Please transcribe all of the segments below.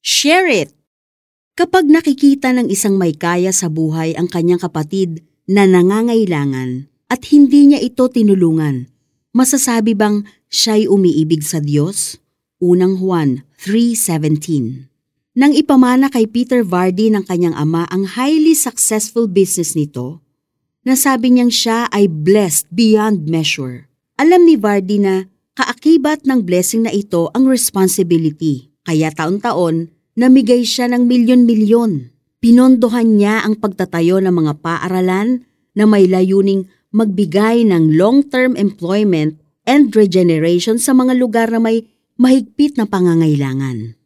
Share it! Kapag nakikita ng isang may kaya sa buhay ang kanyang kapatid na nangangailangan at hindi niya ito tinulungan, masasabi bang siya'y umiibig sa Diyos? Unang Juan 3.17 Nang ipamana kay Peter Vardy ng kanyang ama ang highly successful business nito, nasabi niyang siya ay blessed beyond measure. Alam ni Vardy na kaakibat ng blessing na ito ang responsibility, kaya taon-taon namigay siya ng milyon-milyon. Pinondohan niya ang pagtatayo ng mga paaralan na may layuning magbigay ng long-term employment and regeneration sa mga lugar na may mahigpit na pangangailangan.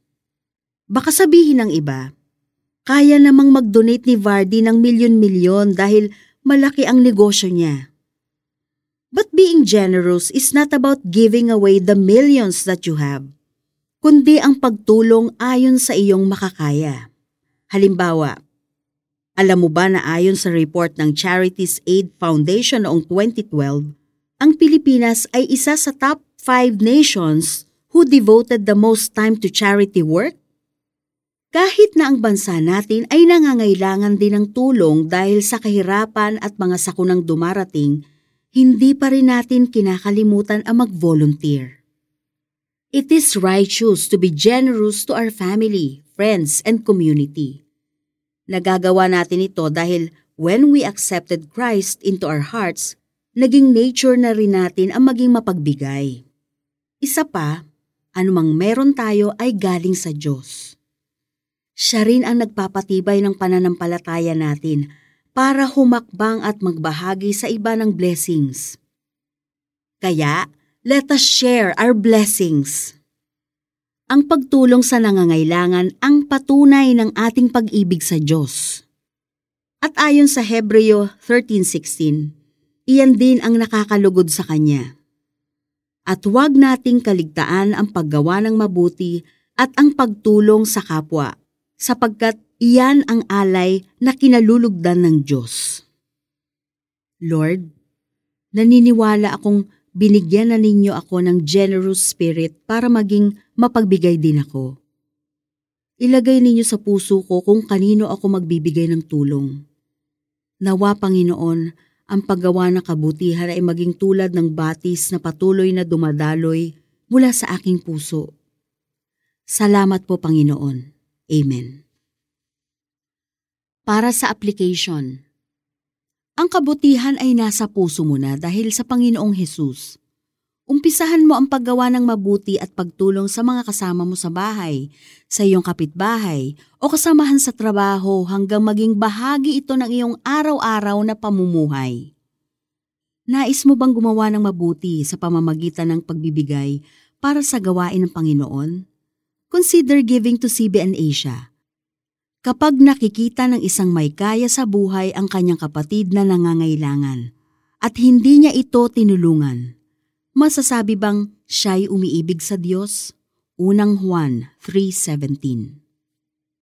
Baka sabihin ng iba, kaya namang mag-donate ni Vardy ng milyon-milyon dahil malaki ang negosyo niya. But being generous is not about giving away the millions that you have kundi ang pagtulong ayon sa iyong makakaya. Halimbawa, alam mo ba na ayon sa report ng Charities Aid Foundation noong 2012, ang Pilipinas ay isa sa top 5 nations who devoted the most time to charity work? Kahit na ang bansa natin ay nangangailangan din ng tulong dahil sa kahirapan at mga sakunang dumarating, hindi pa rin natin kinakalimutan ang mag-volunteer. It is righteous to be generous to our family, friends, and community. Nagagawa natin ito dahil when we accepted Christ into our hearts, naging nature na rin natin ang maging mapagbigay. Isa pa, anumang meron tayo ay galing sa Diyos. Siya rin ang nagpapatibay ng pananampalataya natin para humakbang at magbahagi sa iba ng blessings. Kaya, Let us share our blessings. Ang pagtulong sa nangangailangan ang patunay ng ating pag-ibig sa Diyos. At ayon sa Hebreo 13.16, iyan din ang nakakalugod sa Kanya. At huwag nating kaligtaan ang paggawa ng mabuti at ang pagtulong sa kapwa, sapagkat iyan ang alay na kinalulugdan ng Diyos. Lord, naniniwala akong binigyan na ninyo ako ng generous spirit para maging mapagbigay din ako. Ilagay ninyo sa puso ko kung kanino ako magbibigay ng tulong. Nawa, Panginoon, ang paggawa ng kabutihan ay maging tulad ng batis na patuloy na dumadaloy mula sa aking puso. Salamat po, Panginoon. Amen. Para sa application, ang kabutihan ay nasa puso mo na dahil sa Panginoong Hesus. Umpisahan mo ang paggawa ng mabuti at pagtulong sa mga kasama mo sa bahay, sa iyong kapitbahay, o kasamahan sa trabaho hanggang maging bahagi ito ng iyong araw-araw na pamumuhay. Nais mo bang gumawa ng mabuti sa pamamagitan ng pagbibigay para sa gawain ng Panginoon? Consider giving to CBN Asia kapag nakikita ng isang may kaya sa buhay ang kanyang kapatid na nangangailangan at hindi niya ito tinulungan. Masasabi bang siya'y umiibig sa Diyos? Unang Juan 3.17